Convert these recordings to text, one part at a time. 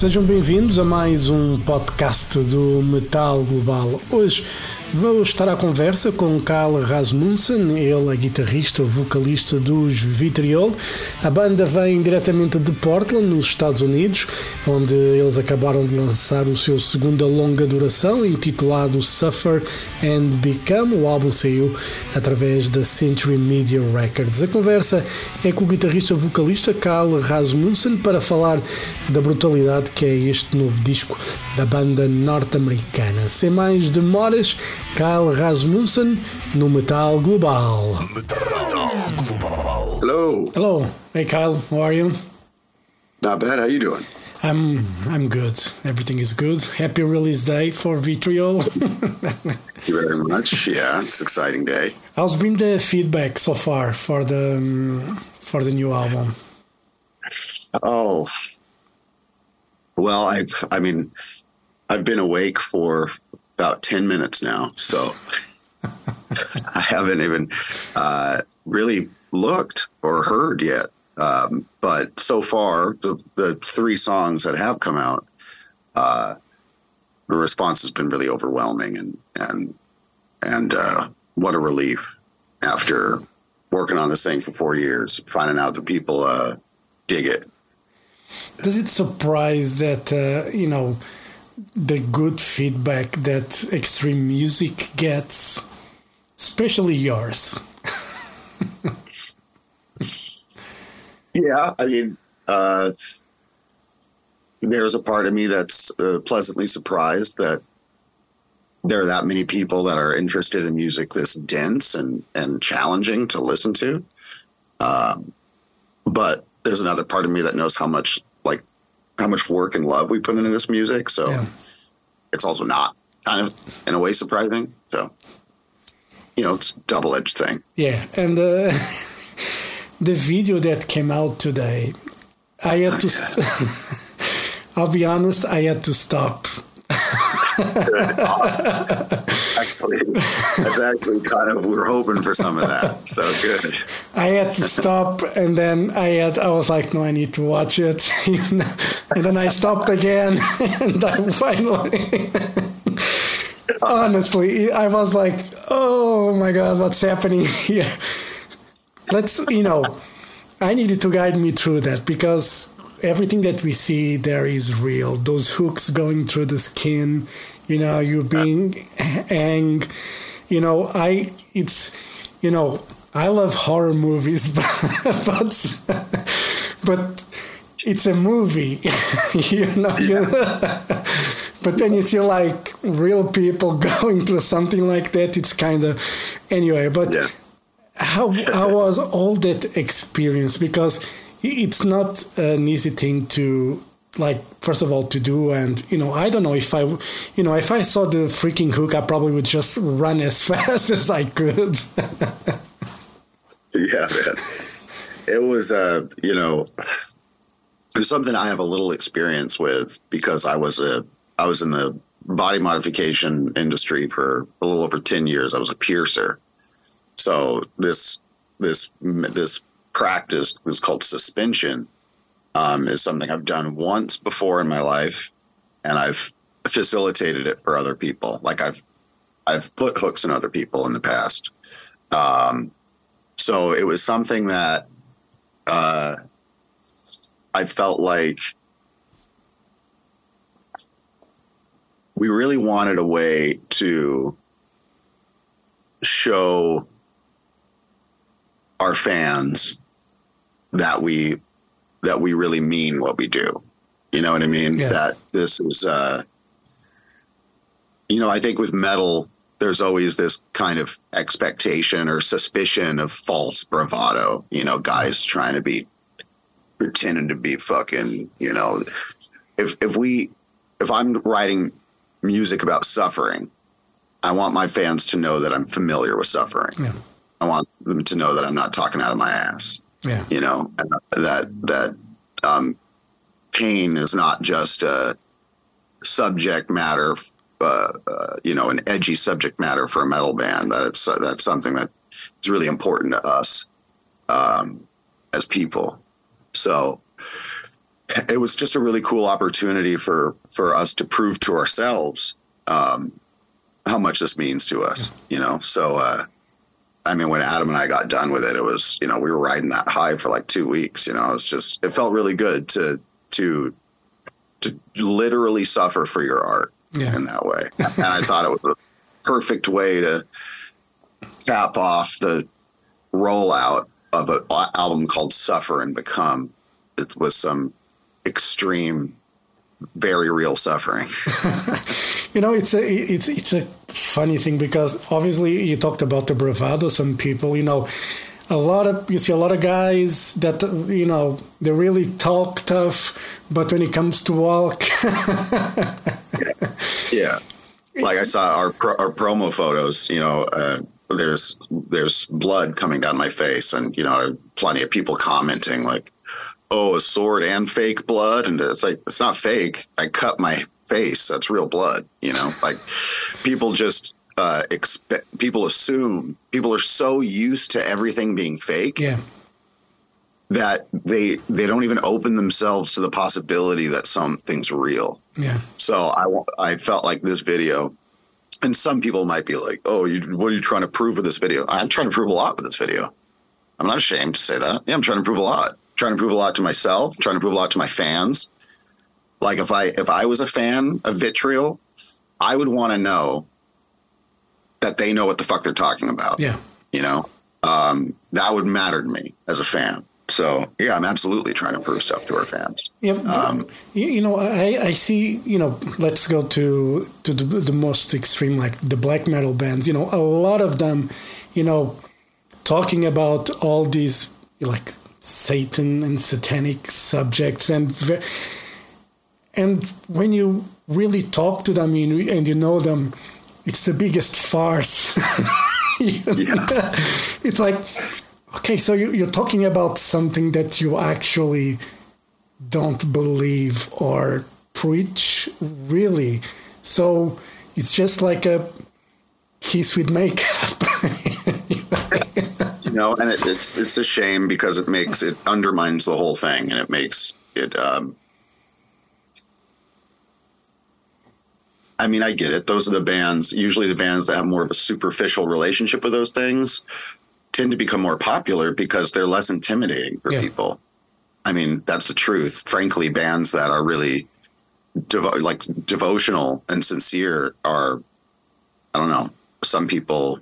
Sejam bem-vindos a mais um podcast do Metal Global. Hoje vou estar à conversa com Carl Rasmussen, ele é guitarrista, vocalista dos Vitriol. A banda vem diretamente de Portland, nos Estados Unidos, onde eles acabaram de lançar o seu segunda longa duração, intitulado Suffer and Become. O álbum saiu através da Century Media Records. A conversa é com o guitarrista vocalista Carl Rasmussen para falar da brutalidade que é este novo disco da banda norte-americana. Sem mais demoras, Kyle Rasmussen no Metal Global. Metal Global. Hello. Hello, hey Kyle, how are you? Not bad. How you doing? I'm I'm good. Everything is good. Happy release day for Vitriol. Thank you very much. Yeah, it's an exciting day. How's been the feedback so far for the um, for the new album? Oh, well, I've. I mean, I've been awake for about ten minutes now, so I haven't even uh, really looked or heard yet. Um, but so far, the, the three songs that have come out, uh, the response has been really overwhelming, and and and uh, what a relief after working on this thing for four years, finding out that people uh, dig it. Does it surprise that uh, you know the good feedback that extreme music gets, especially yours? Yeah, I mean, uh, there's a part of me that's uh, pleasantly surprised that there are that many people that are interested in music this dense and and challenging to listen to. Um, but there's another part of me that knows how much like how much work and love we put into this music. So Yeah. it's also not kind of in a way surprising. So you know, it's double edged thing. Yeah, and uh, the video that came out today, I had to. St- I'll be honest, I had to stop. Actually, that's actually kind of we were hoping for some of that. So good. I had to stop, and then I had. I was like, no, I need to watch it, and then I stopped again, and I finally. Honestly, I was like, oh my god, what's happening here? Let's, you know, I needed to guide me through that because everything that we see there is real. Those hooks going through the skin, you know, you being hang, you know, I, it's, you know, I love horror movies, but, but, but it's a movie, you know, you but then you see like real people going through something like that. It's kind of, anyway, but Yeah. how how was all that experience because it's not an easy thing to like first of all to do and you know i don't know if i you know if i saw the freaking hook i probably would just run as fast as i could Yeah, man. It was, uh, you know, it was something I have a little experience with because I was a, I was in the body modification industry for a little over ten years. I was a piercer, so this, this, this practice is called suspension. Um, is something I've done once before in my life, and I've facilitated it for other people. Like I've, I've put hooks in other people in the past. Um, so it was something that uh, I felt like we really wanted a way to show our fans that we that we really mean what we do. You know what I mean? Yeah. That this is uh you know, I think with metal there's always this kind of expectation or suspicion of false bravado, you know, guys trying to be pretending to be fucking, you know, if if we if I'm writing music about suffering, I want my fans to know that I'm familiar with suffering. Yeah. I want them to know that I'm not talking out of my ass. yeah You know, and that that um, pain is not just a subject matter uh, uh, you know an edgy subject matter for a metal band. That it's that's something that is really important to us um, as people. So it was just a really cool opportunity for for us to prove to ourselves um, how much this means to us. You know, so. I mean, when Adam and I got done with it, it was, you know, we were riding that high for like two weeks. You know, it was just, it felt really good to, to, to literally suffer for your art Yeah. in that way. and I thought it was a perfect way to tap off the rollout of an album called Suffer and Become. It was some extreme, very real suffering. You know, it's a it's it's a funny thing because obviously you talked about the bravado. Some people, you know, a lot of you see a lot of guys that you know they really talk tough, but when it comes to walk, Yeah, like I saw our pro, our promo photos. You know, uh, there's there's blood coming down my face, and you know, plenty of people commenting like, "Oh, a sword and fake blood," and it's like it's not fake. I cut my face. That's real blood. You know, like people just uh, expect people assume people are so used to everything being fake yeah, that they they don't even open themselves to the possibility that something's real. yeah, So I, I felt like this video, and some people might be like, "Oh, you, what are you trying to prove with this video?" I'm trying to prove a lot with this video. I'm not ashamed to say that. Yeah, I'm trying to prove a lot. Trying to prove a lot to myself. trying to prove a lot to my fans. Like if I if I was a fan of Vitriol, I would want to know that they know what the fuck they're talking about. yeah. You know, um, that would matter to me as a fan. So yeah, I'm absolutely trying to prove stuff to our fans. Yeah, Um, you, you know, I, I see. You know, let's go to to the, the most extreme, like the black metal bands. You know, a lot of them, you know, talking about all these like Satan and satanic subjects, and ve- and when you really talk to them and you, and you know them, it's the biggest farce. Yeah. It's like, okay, so you, you're talking about something that you actually don't believe or preach, really. So it's just like a kiss with makeup. you know, and it, it's it's a shame because it makes it undermines the whole thing, and it makes it. Um, I mean, I get it. Those are the bands. Usually, the bands that have more of a superficial relationship with those things tend to become more popular because they're less intimidating for Yeah. people. I mean, that's the truth. Frankly, bands that are really devo- like devotional and sincere are, I don't know. Some people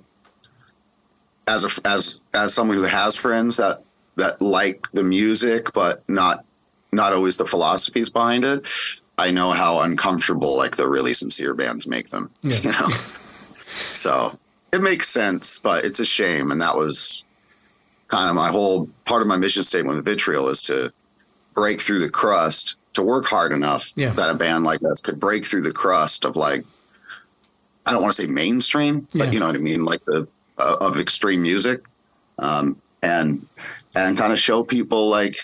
as a as as someone who has friends that that like the music but not not always the philosophies behind it i know how uncomfortable like the really sincere bands make them Yeah. you know so it makes sense but it's a shame and that was kind of my whole part of my mission statement with vitriol is to break through the crust to work hard enough Yeah. that a band like us could break through the crust of like i don't want to say mainstream but Yeah. you know what i mean like the uh, of extreme music um, and and kind of show people like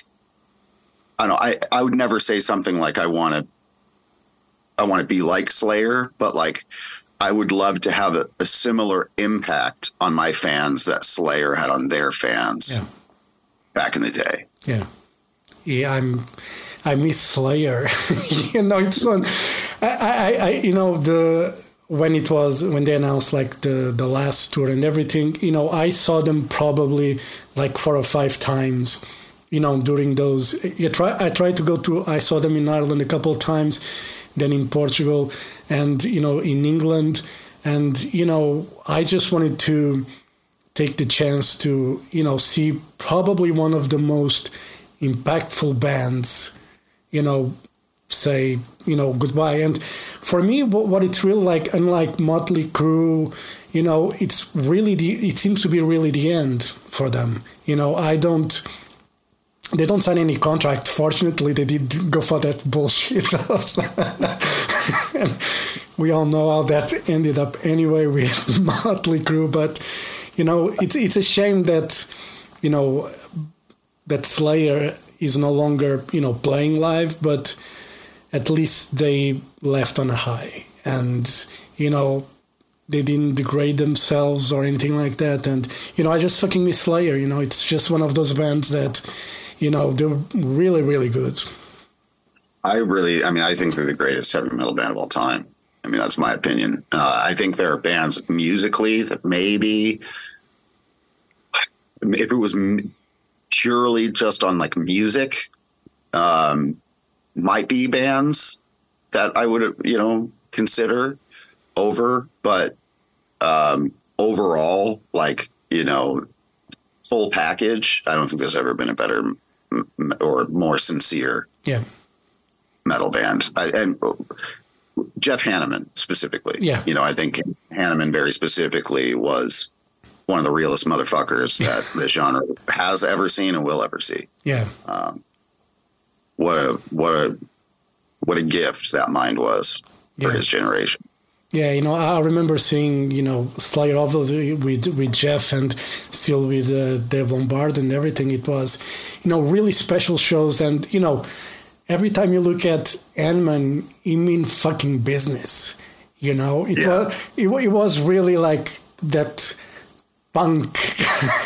I don't know I I would never say something like I want to I want to be like Slayer, but like I would love to have a, a similar impact on my fans that Slayer had on their fans Yeah. back in the day. Yeah, yeah. I'm. I miss Slayer. you know, it's one. I, I, I, you know, the when it was when they announced like the the last tour and everything. You know, I saw them probably like four or five times. You know, during those, I try. I tried to go to. I saw them in Ireland a couple of times, then in Portugal, and you know, in England, and you know, I just wanted to take the chance to you know see probably one of the most impactful bands you know say you know goodbye. And for me what, it's really like unlike motley crue you know it's really the it seems to be really the end for them. You know i don't they don't sign any contract. Fortunately they did go for that bullshit we all know how that ended up anyway with motley crue but you know it's it's a shame that you know that slayer is no longer you know playing live but at least they left on a high and you know they didn't degrade themselves or anything like that. And you know, I just fucking miss Slayer. You know, it's just one of those bands that you know they're really really good. I really, I mean, I think they're the greatest heavy metal band of all time. I mean, that's my opinion. Uh, I think there are bands musically that maybe, if it was purely just on like music, um, might be bands that I would, you know, consider over. But um, overall, like, you know, full package, I don't think there's ever been a better or more sincere yeah metal band. I, and Jeff Hanneman specifically. Yeah. You know, I think Hanneman very specifically was one of the realest motherfuckers that the genre has ever seen and will ever see. Yeah. Um, what a what a what a gift that mind was for Yeah. his generation. Yeah, you know, I remember seeing, you know, Slayer obviously with with Jeff and still with uh, Dave Lombard and everything. It was, you know, really special shows. And you know, every time you look at Hanneman, he mean fucking business. You know, it Yeah. was it, it was really like that punk,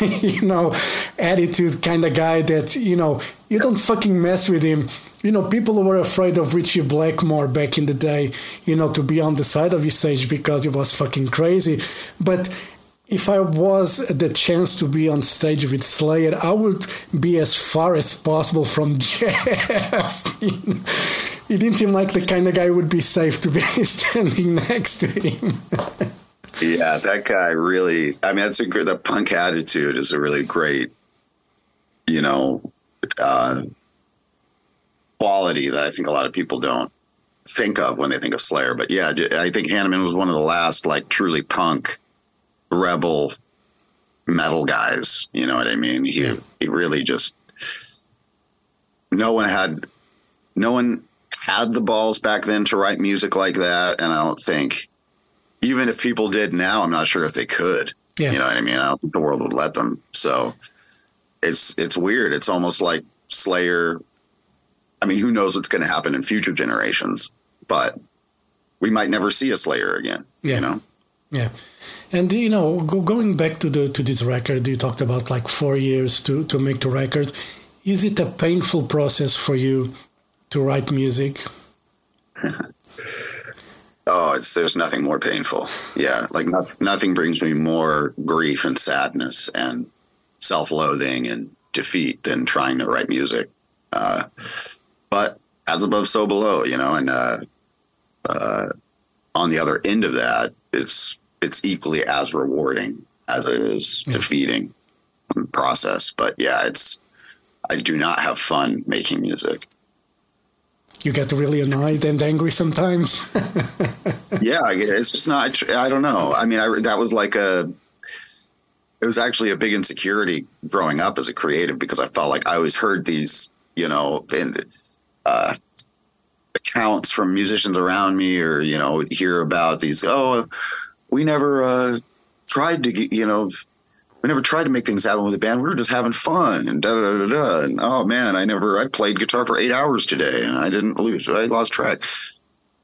you know, attitude kind of guy that you know you don't fucking mess with him. You know, people were afraid of Ritchie Blackmore back in the day, you know, to be on the side of his stage because he was fucking crazy. But if I was the chance to be on stage with Slayer, I would be as far as possible from Jeff. he didn't seem like the kind of guy who would be safe to be standing next to him. Yeah, that guy really. I mean, that's a good. The punk attitude is a really great, you know, uh, quality that I think a lot of people don't think of when they think of Slayer. But yeah, I think Hanneman was one of the last like truly punk, rebel, metal guys. You know what I mean? He Yeah. he really just. No one had, no one had the balls back then to write music like that, and I don't think even if people did now, I'm not sure if they could. Yeah. You know what I mean? I don't think the world would let them. So it's it's weird. It's almost like Slayer. I mean, who knows what's going to happen in future generations? But we might never see a Slayer again. Yeah. You know? Yeah, and you know, go, going back to the to this record, you talked about like four years to to make the record. Is it a painful process for you to write music? Oh, it's there's nothing more painful. Yeah, like not, nothing brings me more grief and sadness and self-loathing and defeat than trying to write music. Uh, but as above, so below, you know. And uh, uh, on the other end of that, it's it's equally as rewarding as it is Yeah. defeating process. But yeah, it's I do not have fun making music. You get really annoyed and angry sometimes. yeah, it's just not. I don't know. I mean, I that was like a. It was actually a big insecurity growing up as a creative because I felt like I always heard these, you know, uh, accounts from musicians around me, or you know, hear about these. Oh, we never uh, tried to you know, we never tried to make things happen with a band. We were just having fun and da da da da. And oh man, I never. I played guitar for eight hours today, and I didn't lose. I lost track.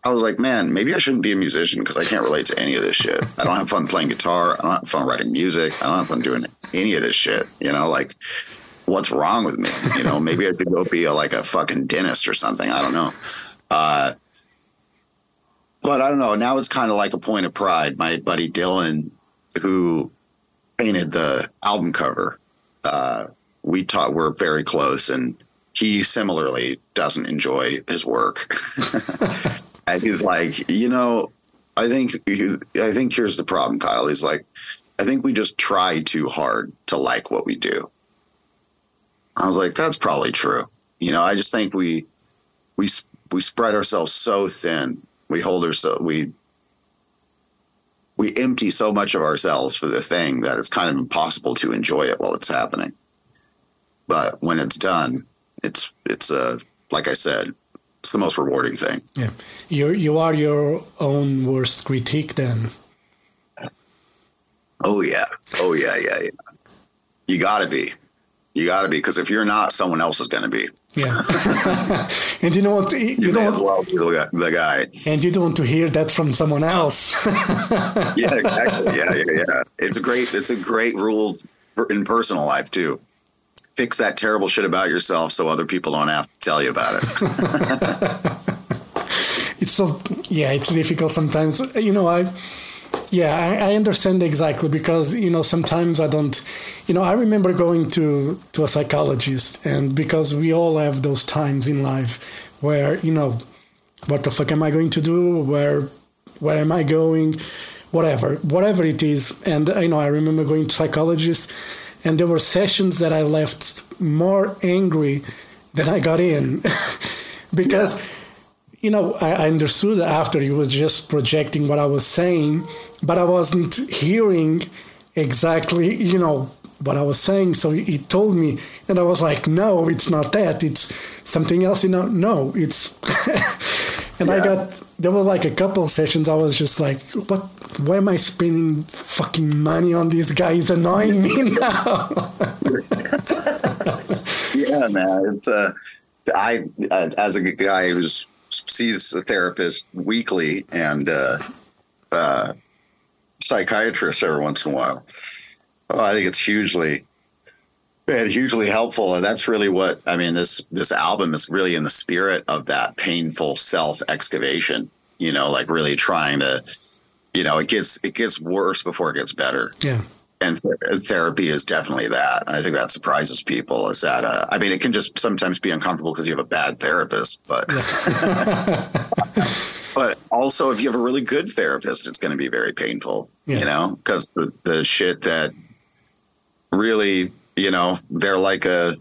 I was like, man, maybe I shouldn't be a musician because I can't relate to any of this shit. I don't have fun playing guitar. I don't have fun writing music. I don't have fun doing any of this shit. You know, like, what's wrong with me? You know, maybe I should go be a, like a fucking dentist or something. I don't know. Uh, but I don't know. Now it's kind of like a point of pride. My buddy Dylan, who painted the album cover, uh, we taught we're very close, and he similarly doesn't enjoy his work. and he's like, you know, I think I think here's the problem, Kyle. He's like, I think we just try too hard to like what we do. I was like, that's probably true. You know, I just think we we we spread ourselves so thin. We hold ourselves we we empty so much of ourselves for the thing that it's kind of impossible to enjoy it while it's happening. But when it's done, it's it's a like I said, it's the most rewarding thing. yeah, you you are your own worst critique then. Oh yeah, oh yeah, yeah, yeah. You got to be. You got to be because if you're not, someone else is going to be. Yeah. and you know what? You, You, don't as well be the guy- the guy. and you don't want to hear that from someone else. Yeah, exactly. Yeah, yeah, yeah. It's a great. It's a great rule for in personal life too. Fix that terrible shit about yourself so other people don't have to tell you about it. it's so yeah it's difficult sometimes you know i yeah I, I understand exactly because you know sometimes i don't you know i remember going to to a psychologist and because we all have those times in life where you know what the fuck am i going to do? Where where am i going? Whatever whatever it is. And uh, you know i remember going to psychologists and there were sessions that i left more angry than i got in. Because you know, I, I understood after he was just projecting what I was saying, but I wasn't hearing exactly, you know, what I was saying. So he, told me, and I was like, no, it's not that. It's something else. You know, no, it's. and I got there were like a couple sessions. I was just like, what? Why am I spending fucking money on this guy? He's annoying me now. yeah, man. It's uh, I uh, as a guy who sees a therapist weekly and uh, uh, psychiatrist every once in a while. Oh, I think it's hugely, and hugely helpful, and that's really what I mean. This this album is really in the spirit of that painful self excavation. You know, like really trying to, you know, it gets it gets worse before it gets better yeah, and th- therapy is definitely that. And I think that surprises people. Is that uh, I mean, it can just sometimes be uncomfortable because you have a bad therapist, but but also if you have a really good therapist, it's going to be very painful. Yeah. You know, because the, the shit that really, you know, they're like a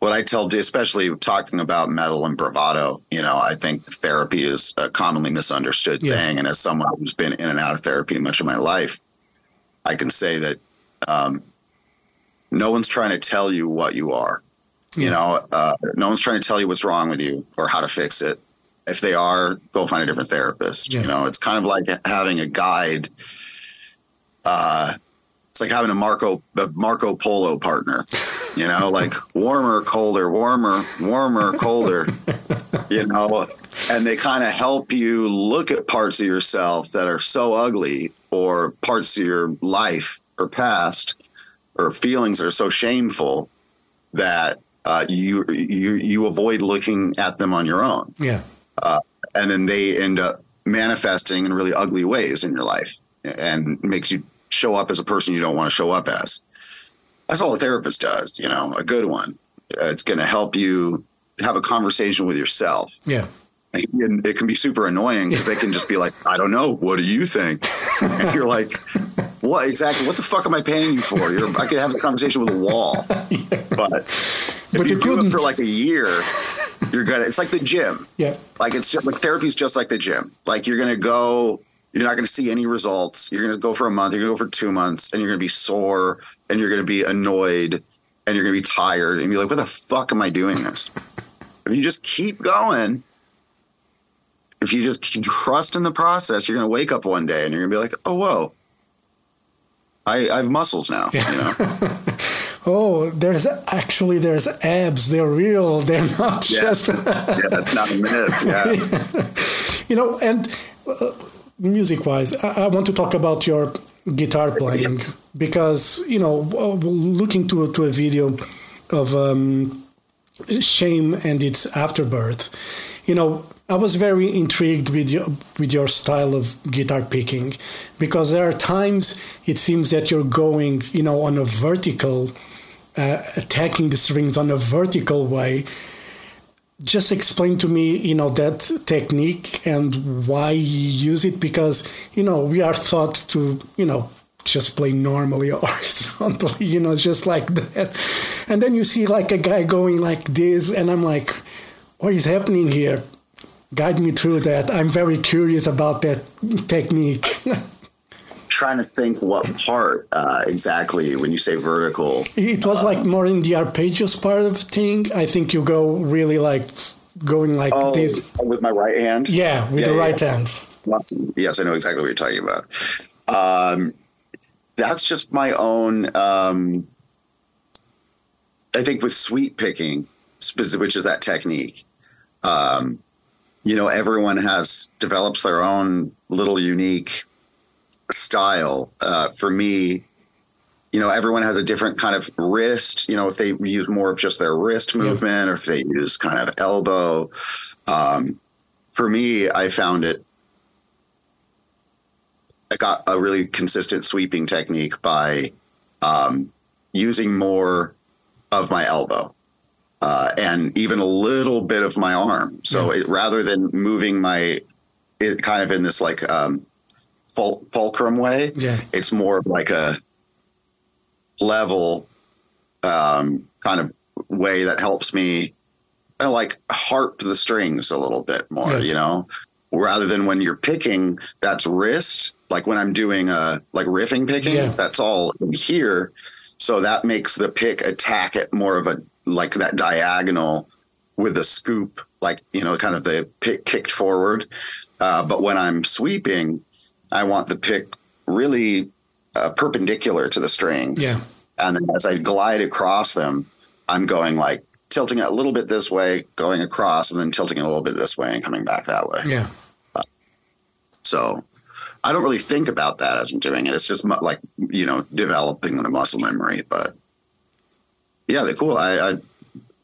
what I tell, especially talking about metal and bravado, you know, I think therapy is a commonly misunderstood Yeah. thing. And as someone who's been in and out of therapy much of my life, I can say that um, no one's trying to tell you what you are. You know, uh, no one's trying to tell you what's wrong with you or how to fix it. If they are, go find a different therapist. Yeah. You know, it's kind of like having a guide. Uh, it's like having a Marco a Marco Polo partner. You know, like warmer, colder, warmer, warmer, colder. you know, and they kind of help you look at parts of yourself that are so ugly or parts of your life or past or feelings that are so shameful that uh, you you you avoid looking at them on your own. Yeah, and then they end up manifesting in really ugly ways in your life and makes you show up as a person you don't want to show up as. That's all a therapist does you know a good one. Uh, it's going to help you have a conversation with yourself. Yeah. And it can be super annoying because they can just be like, I don't know. What do you think? And you're like, what exactly? What the fuck am I paying you for? You're, I could have a conversation with a wall. But if But you, you do it for like a year, you're gonna. It's like the gym. Yeah, Like it's just, like therapy's just like the gym. Like you're gonna go. You're not going to see any results. You're going to go for a month. You're going to go for two months, and you're going to be sore, and you're going to be annoyed, and you're going to be tired, and you're like, "What the fuck am I doing this?" If you just keep going, if you just trust in the process, you're going to wake up one day and you're going to be like, "Oh, whoa, I, I have muscles now." You know? Oh, there's actually there's abs. They're real. They're not Yeah. just yeah, that's not a myth. Yeah, you know. And uh, music-wise, I, I want to talk about your guitar playing because you know, looking to to a video of um, shame and its afterbirth, you know. I was very intrigued with your with your style of guitar picking because there are times it seems that you're going, you know, on a vertical, uh, attacking the strings on a vertical way. Just explain to me, you know, that technique and why you use it because, you know, we are taught to, you know, just play normally horizontally, you know, just like that. And then you see like a guy going like this, and I'm like, what is happening here? Guide me through that. I'm very curious about that technique. trying to think what part uh, exactly when you say vertical. It was like more in the arpeggios part of thing. I think you go really like going like Oh, this. with my right hand. Yeah, with Yeah, the yeah, right yeah. hand. Yes, I know exactly what you're talking about. Um, that's just my own. Um, I think with sweep picking, which is that technique, um, you know, everyone has develops their own little unique style. Uh, for me, you know, everyone has a different kind of wrist. You know, if they use more of just their wrist movement, or if they use kind of elbow. Um, for me, I found it. I got a really consistent sweeping technique by um, using more of my elbow uh, and even a little bit of my arm. So it, rather than moving my, it kind of in this like um, ful- fulcrum way, Yeah. it's more of like a level um, kind of way that helps me uh, like harp the strings a little bit more, Yeah. you know, rather than when you're picking, that's wrist. Like when I'm doing a like riffing picking, Yeah. that's all here. So that makes the pick attack at more of a like that diagonal with the scoop, like you know, kind of the pick kicked forward. Uh, but when I'm sweeping, I want the pick really uh, perpendicular to the strings. Yeah. And then as I glide across them, I'm going like tilting it a little bit this way, going across, and then tilting it a little bit this way and coming back that way. Yeah. So I don't really think about that as I'm doing it. It's just like, you know, developing the muscle memory. But yeah, they're cool. I, I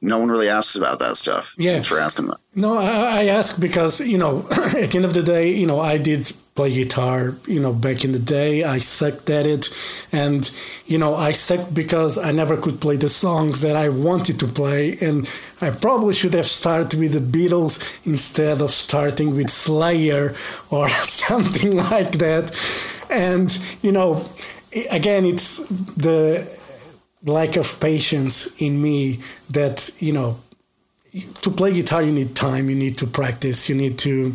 no one really asks about that stuff. Yeah. Thanks for asking that. No, I, I ask because you know, at the end of the day, you know, I did play guitar, you know, back in the day. I sucked at it, and you know, I sucked because I never could play the songs that I wanted to play, and I probably should have started with the Beatles instead of starting with Slayer or something like that. And you know, again, it's the lack of patience in me that you know to play guitar you need time you need to practice you need to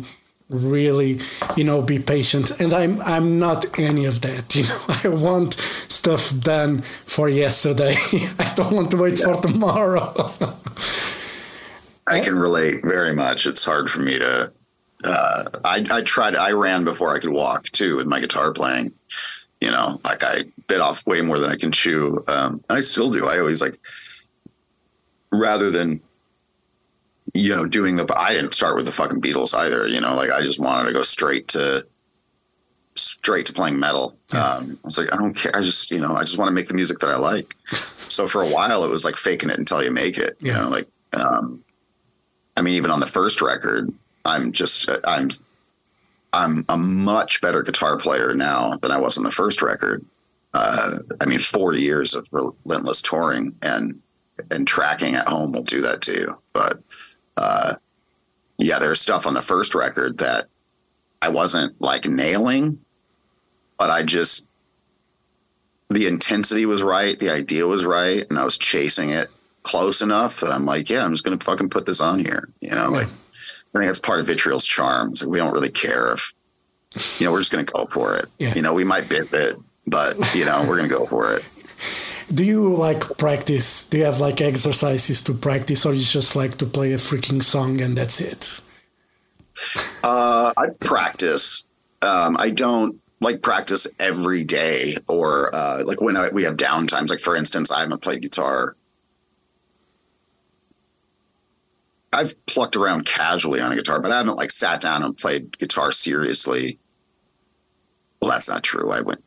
really you know be patient and i'm i'm not any of that you know i want stuff done for yesterday i don't want to wait for tomorrow I can relate very much. It's hard for me to. Uh, I I tried. I ran before I could walk too with my guitar playing. You know, like I bit off way more than I can chew. Um, I still do. I always like rather than you know doing the. I didn't start with the fucking Beatles either. You know, like I just wanted to go straight to straight to playing metal. Um, I was like, I don't care. I just you know I just want to make the music that I like. so for a while, it was like faking it until you make it. You Yeah. know, like. Um, I mean, even on the first record, I'm just I'm I'm a much better guitar player now than I was on the first record. Uh, I mean, four years of relentless touring and and tracking at home will do that to you. But uh, yeah, there's stuff on the first record that I wasn't like nailing, but I just the intensity was right, the idea was right, and I was chasing it close enough that I'm like, yeah, I'm just gonna fucking put this on here. You know, like I think that's part of Vitriol's charms. We don't really care if you know, we're just gonna go for it. Yeah. You know, we might biff it, but you know, we're gonna go for it. do you like practice do you have like exercises to practice or you just like to play a freaking song and that's it Uh, I practice. Um, I don't like practice every day or uh, like when I, we have downtimes. Like for instance, I haven't played guitar. I've plucked around casually on a guitar, but I haven't like sat down and played guitar seriously. Well, that's not true. I went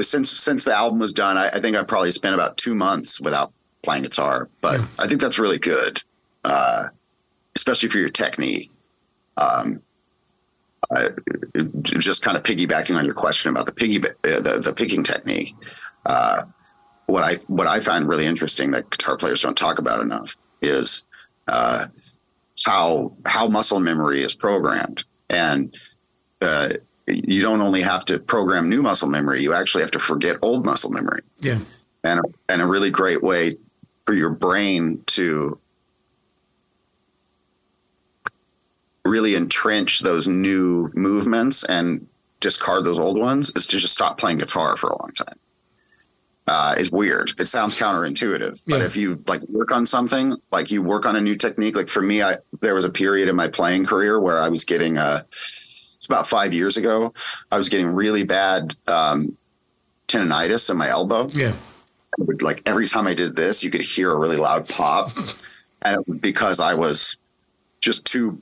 since since the album was done. I, I think I probably spent about two months without playing guitar, but Yeah. I think that's really good, uh, especially for your technique. Um, I, just kind of piggybacking on your question about the piggy uh, the, the picking technique. Uh, what I what I find really interesting that guitar players don't talk about enough is uh, how how muscle memory is programmed, and uh, you don't only have to program new muscle memory; you actually have to forget old muscle memory. Yeah. And and a really great way for your brain to really entrench those new movements and discard those old ones is to just stop playing guitar for a long time. Uh, is weird. It sounds counterintuitive, but Yeah. if you like work on something, like you work on a new technique, like for me, I there was a period in my playing career where I was getting uh it's about five years ago. I was getting really bad um, tendonitis in my elbow, yeah would, like every time I did this, you could hear a really loud pop, and it was because I was just too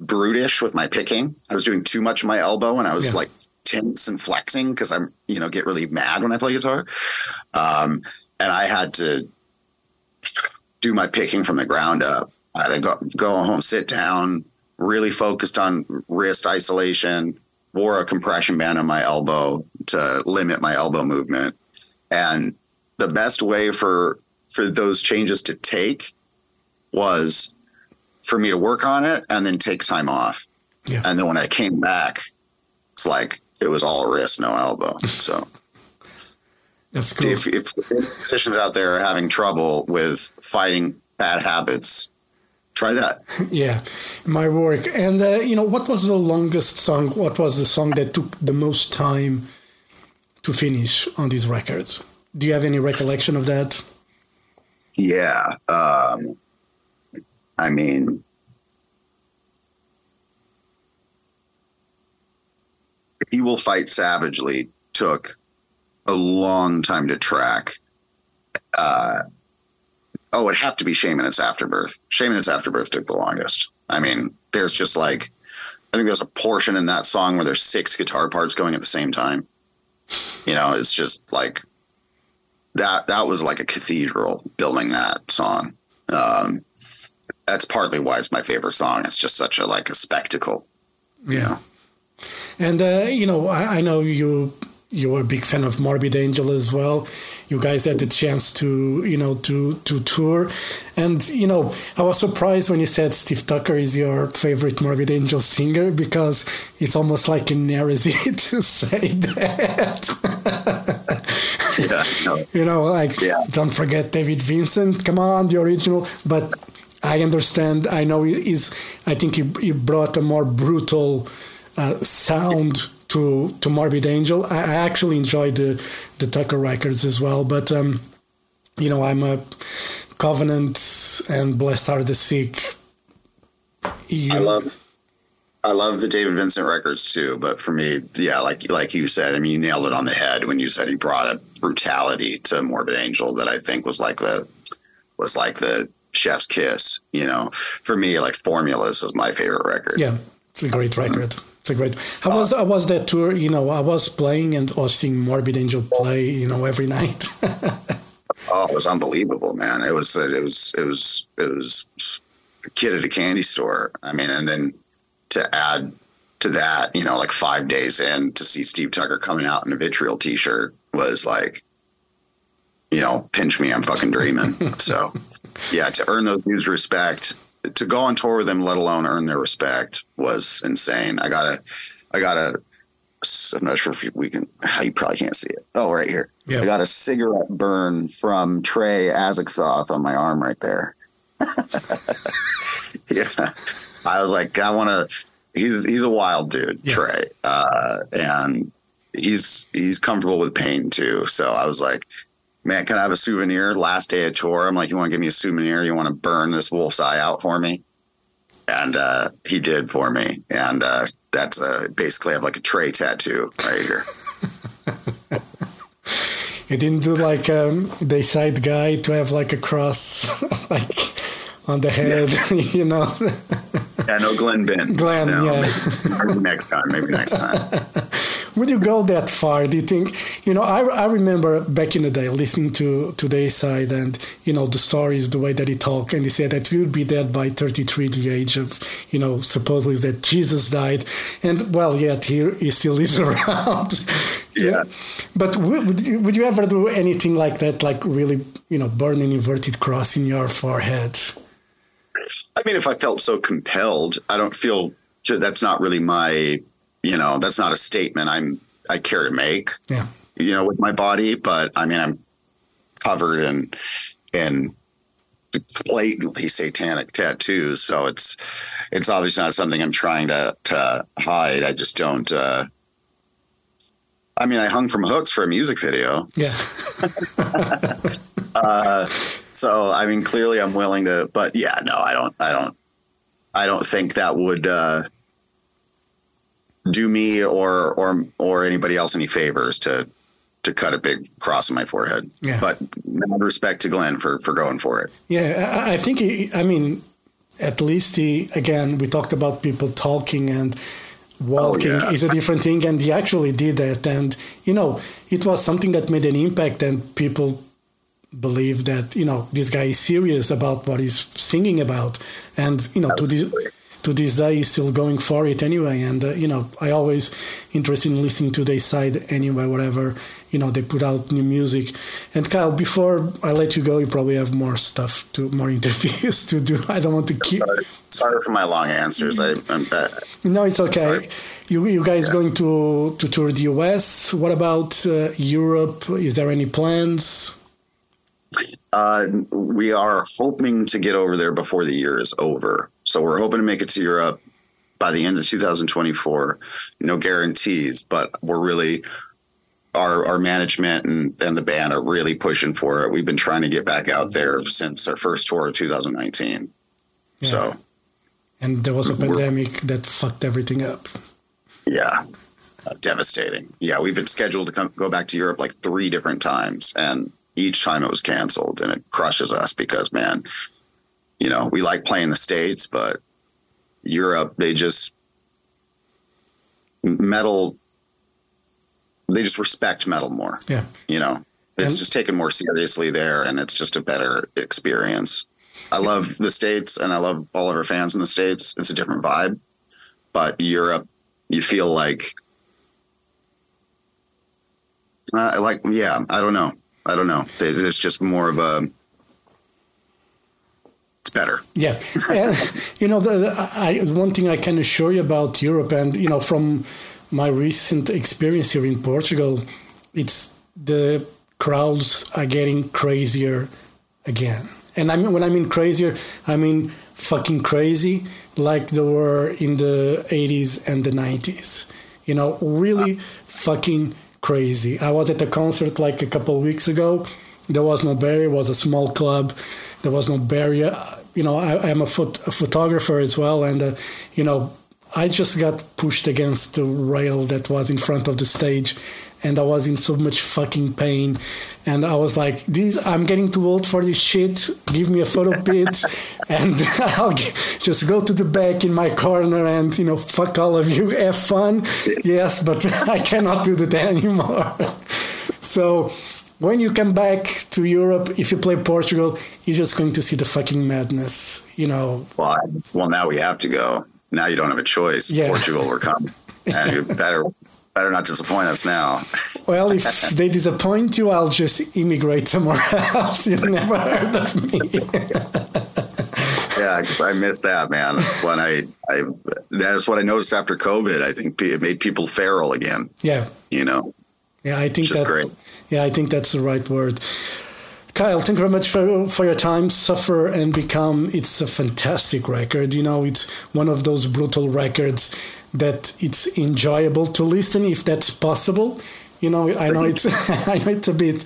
brutish with my picking. I was doing too much my elbow, and I was Yeah. like tense and flexing because I'm you know get really mad when I play guitar, um, and I had to do my picking from the ground up. I had to go, go home, sit down, really focused on wrist isolation, wore a compression band on my elbow to limit my elbow movement. And the best way for for those changes to take was for me to work on it and then take time off. Yeah. And then when I came back, it's like it was all wrist, no elbow. So That's cool. if, if musicians out there are having trouble with fighting bad habits, try that. Yeah, my work. And uh, you know, what was the longest song? What was the song that took the most time to finish on these records? Do you have any recollection of that? Yeah. Um, I mean, He Will Fight Savagely took a long time to track. Uh, oh, it'd have to be Shame and Its Afterbirth. Shame and Its Afterbirth took the longest. I mean, there's just like, I think there's a portion in that song where there's six guitar parts going at the same time. You know, it's just like that. That was like a cathedral building that song. Um, that's partly why it's my favorite song. It's just such a like a spectacle. Yeah. And uh, you know, I, I know you you were a big fan of Morbid Angel as well. You guys had the chance to you know to to tour, and you know I was surprised when you said Steve Tucker is your favorite Morbid Angel singer because it's almost like an heresy to say that. Yeah. No. you know, like Yeah. don't forget David Vincent. Come on, the original. But I understand. I know is. I think he, he brought a more brutal uh, sound to to Morbid Angel. I, I actually enjoyed the the Tucker records as well. But um, you know, I'm a Covenant and Blessed Are the Sick. You, I love I love the David Vincent records too, but for me, yeah, like like you said, I mean, you nailed it on the head when you said he brought a brutality to Morbid Angel that I think was like the was like the chef's kiss. You know, for me, like Formulas is my favorite record. Yeah, it's a great record. It's a great. How was I was that tour? You know, I was playing and I was seeing Morbid Angel play. You know, every night. Oh, it was unbelievable, man. It was it was it was it was a kid at a candy store. I mean, and then to add to that, you know, like five days in to see Steve Tucker coming out in a vitriol T-shirt was like, you know, pinch me, I'm fucking dreaming. so, yeah, to earn those dudes' respect, to go on tour with them, let alone earn their respect, was insane. I gotta, I gotta. I'm not sure if we can. You probably can't see it. Oh, right here. Yeah. I got a cigarette burn from Trey Azagthoth on my arm right there. yeah, I was like, I want to. He's he's a wild dude, Yeah. Trey, uh, and he's he's comfortable with pain too. So I was like, man, can I have a souvenir? Last day of tour, I'm like, you want to give me a souvenir? You want to burn this wolf's eye out for me? And uh, he did for me, and uh, that's uh, basically I have like a Trey tattoo right here. You didn't do like um, Deicide guy to have like a cross like on the head, you know. Yeah, no Glenn Ben. Glenn, No, yeah. Maybe, maybe next time. Maybe next time. Would you go that far? Do you think? You know, I, I remember back in the day listening to to Deicide and you know the stories, the way that he talked, and he said that we would be dead by 33, the age of you know supposedly that Jesus died, and well, yet he he still is around. Yeah. But would, would you, would you ever do anything like that, like really, you know, burn an inverted cross in your forehead? I mean, if I felt so compelled, I don't feel that's not really my, you know, that's not a statement I'm I care to make, Yeah. you know, with my body. But I mean, I'm covered in in blatantly satanic tattoos, so it's it's obviously not something I'm trying to to hide. I just don't. uh I mean, I hung from hooks for a music video. Yeah. Uh, so I mean, clearly I'm willing to, but yeah, no, I don't, I don't, I don't think that would uh, do me or or or anybody else any favors to to cut a big cross on my forehead. Yeah. But mad respect to Glenn for for going for it. Yeah, I, I think, he, I mean, at least he, again, we talked about people talking and walking Oh, yeah. is a different thing, and he actually did that. And, you know, it was something that made an impact, and people believe that, you know, this guy is serious about what he's singing about. And, you know, to this, Absolutely. To this day, is still going for it anyway. And, uh, you know, I always interested in listening to their side anyway, whatever, you know, they put out new music. And Kyle, before I let you go, you probably have more stuff to, more interviews to do. I don't want to keep. Sorry, sorry for my long answers. I, I'm bad. No, it's okay. You, you guys going to, to tour the US? What about uh, Europe? Is there any plans? Uh, we are hoping to get over there before the year is over. So we're hoping to make it to Europe by the end of 2024. No guarantees, but we're really our our management and, and the band are really pushing for it. We've been trying to get back out there since our first tour of 2019. Yeah. So And there was a pandemic that fucked everything up. yeah, uh, devastating. Yeah, we've been scheduled to come go back to Europe like three different times, and each time it was canceled, and it crushes us because man, you know, we like playing the states, but Europe they just metal. They just respect metal more. Yeah. You know, it's And- just taken more seriously there, and it's just a better experience. I love the states, and I love all of our fans in the states. It's a different vibe, but Europe, you feel like, uh, like yeah, I don't know, I don't know. It- It's just more of a. It's better. Yeah, and, you know, the, I, one thing I can assure you about Europe, and you know, from my recent experience here in Portugal, it's the crowds are getting crazier again. And I mean, when I mean crazier, I mean fucking crazy, like they were in the 80s and the 90s. You know, really fucking crazy. I was at a concert like a couple of weeks ago. There was no barrier. It was a small club. There was no barrier. You know, I, I'm a, phot- a photographer as well, and uh, you know, I just got pushed against the rail that was in front of the stage, and I was in so much fucking pain. And I was like, "This, I'm getting too old for this shit. Give me a photo pit, and I'll g- just go to the back in my corner and you know, fuck all of you. Have fun, yes, but I cannot do that anymore." so when you come back to Europe, if you play Portugal, you're just going to see the fucking madness. You know, Well, I, well, now we have to go. Now you don't have a choice. Yeah. Portugal, we're coming, and you better better not disappoint us now. well, if they disappoint you, I'll just immigrate somewhere else. You've never heard of me. yeah, I missed that, man. When I, I, that's what I noticed after COVID. I think it made people feral again. yeah, You know, yeah, I think that's great. Yeah, I think that's the right word. Kyle, thank you very much for, for your time. Suffer and Become, it's a fantastic record. You know, it's one of those brutal records that it's enjoyable to listen if that's possible. You know, I know it's I know it's a bit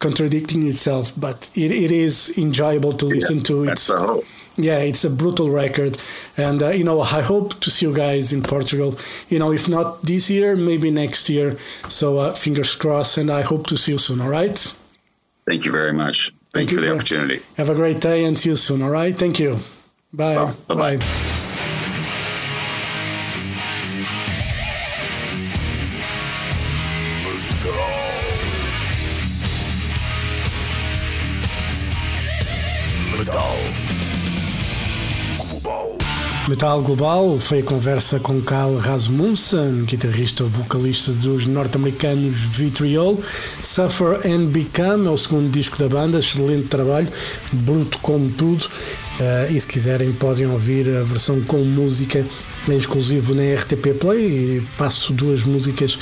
contradicting itself, but it, it is enjoyable to listen to. That's It's the hope. Yeah, it's a brutal record, and uh, you know I hope to see you guys in Portugal. You know, if not this year, maybe next year. So uh, fingers crossed, and I hope to see you soon. All right. Thank you very much. Thank, Thank you for the opportunity. Have a great day, and see you soon. All right. Thank you. Bye. Bye. Bye. Metal Global foi a conversa com Carl Rasmussen, guitarrista vocalista dos norte-americanos Vitriol. Suffer and Become é o segundo disco da banda, excelente trabalho, bruto como tudo. Eh, e se quiserem, podem ouvir a versão com música em exclusivo na RTP Play. E passo duas músicas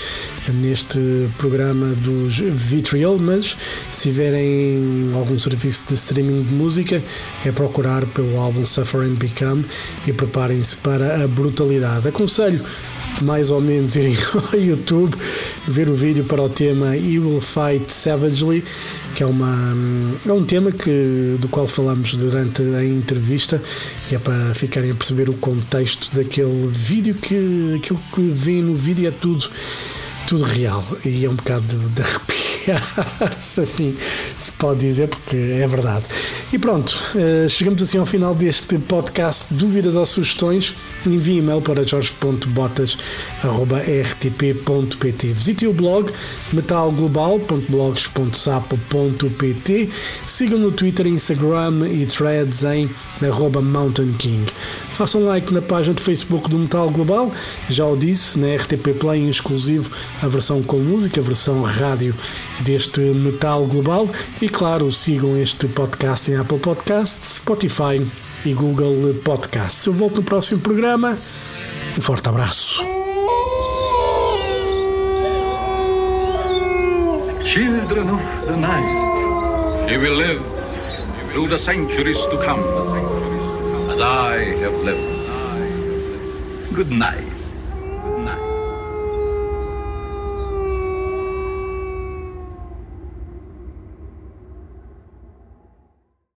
neste programa dos Vitriol, mas se tiverem algum serviço de streaming de música, é procurar pelo álbum Suffer and Become e preparem-se para a brutalidade. Aconselho mais ou menos irem ao YouTube, ver o vídeo para o tema You Will Fight Savagely, que é, uma, é um tema que, do qual falamos durante a entrevista e é para ficarem a perceber o contexto daquele vídeo que aquilo que vem no vídeo é tudo, tudo real e é um bocado de arrepio. Se assim se pode dizer, porque é verdade. E pronto, eh, chegamos assim ao final deste podcast. Dúvidas ou sugestões? Envie e-mail para jorge.botas.rtp.pt. Visite o blog metalglobal.blogs.sapo.pt. Sigam no Twitter, Instagram e threads em Mountain King. Façam like na página de Facebook do Metal Global. Já o disse, na RTP Play em exclusivo a versão com música, a versão rádio deste Metal Global. E claro, sigam este podcast em Apple Podcasts, Spotify e Google Podcasts. Eu volto no próximo programa. Um forte abraço. Children of the night, you will live through the centuries to come, as I have lived. Good night.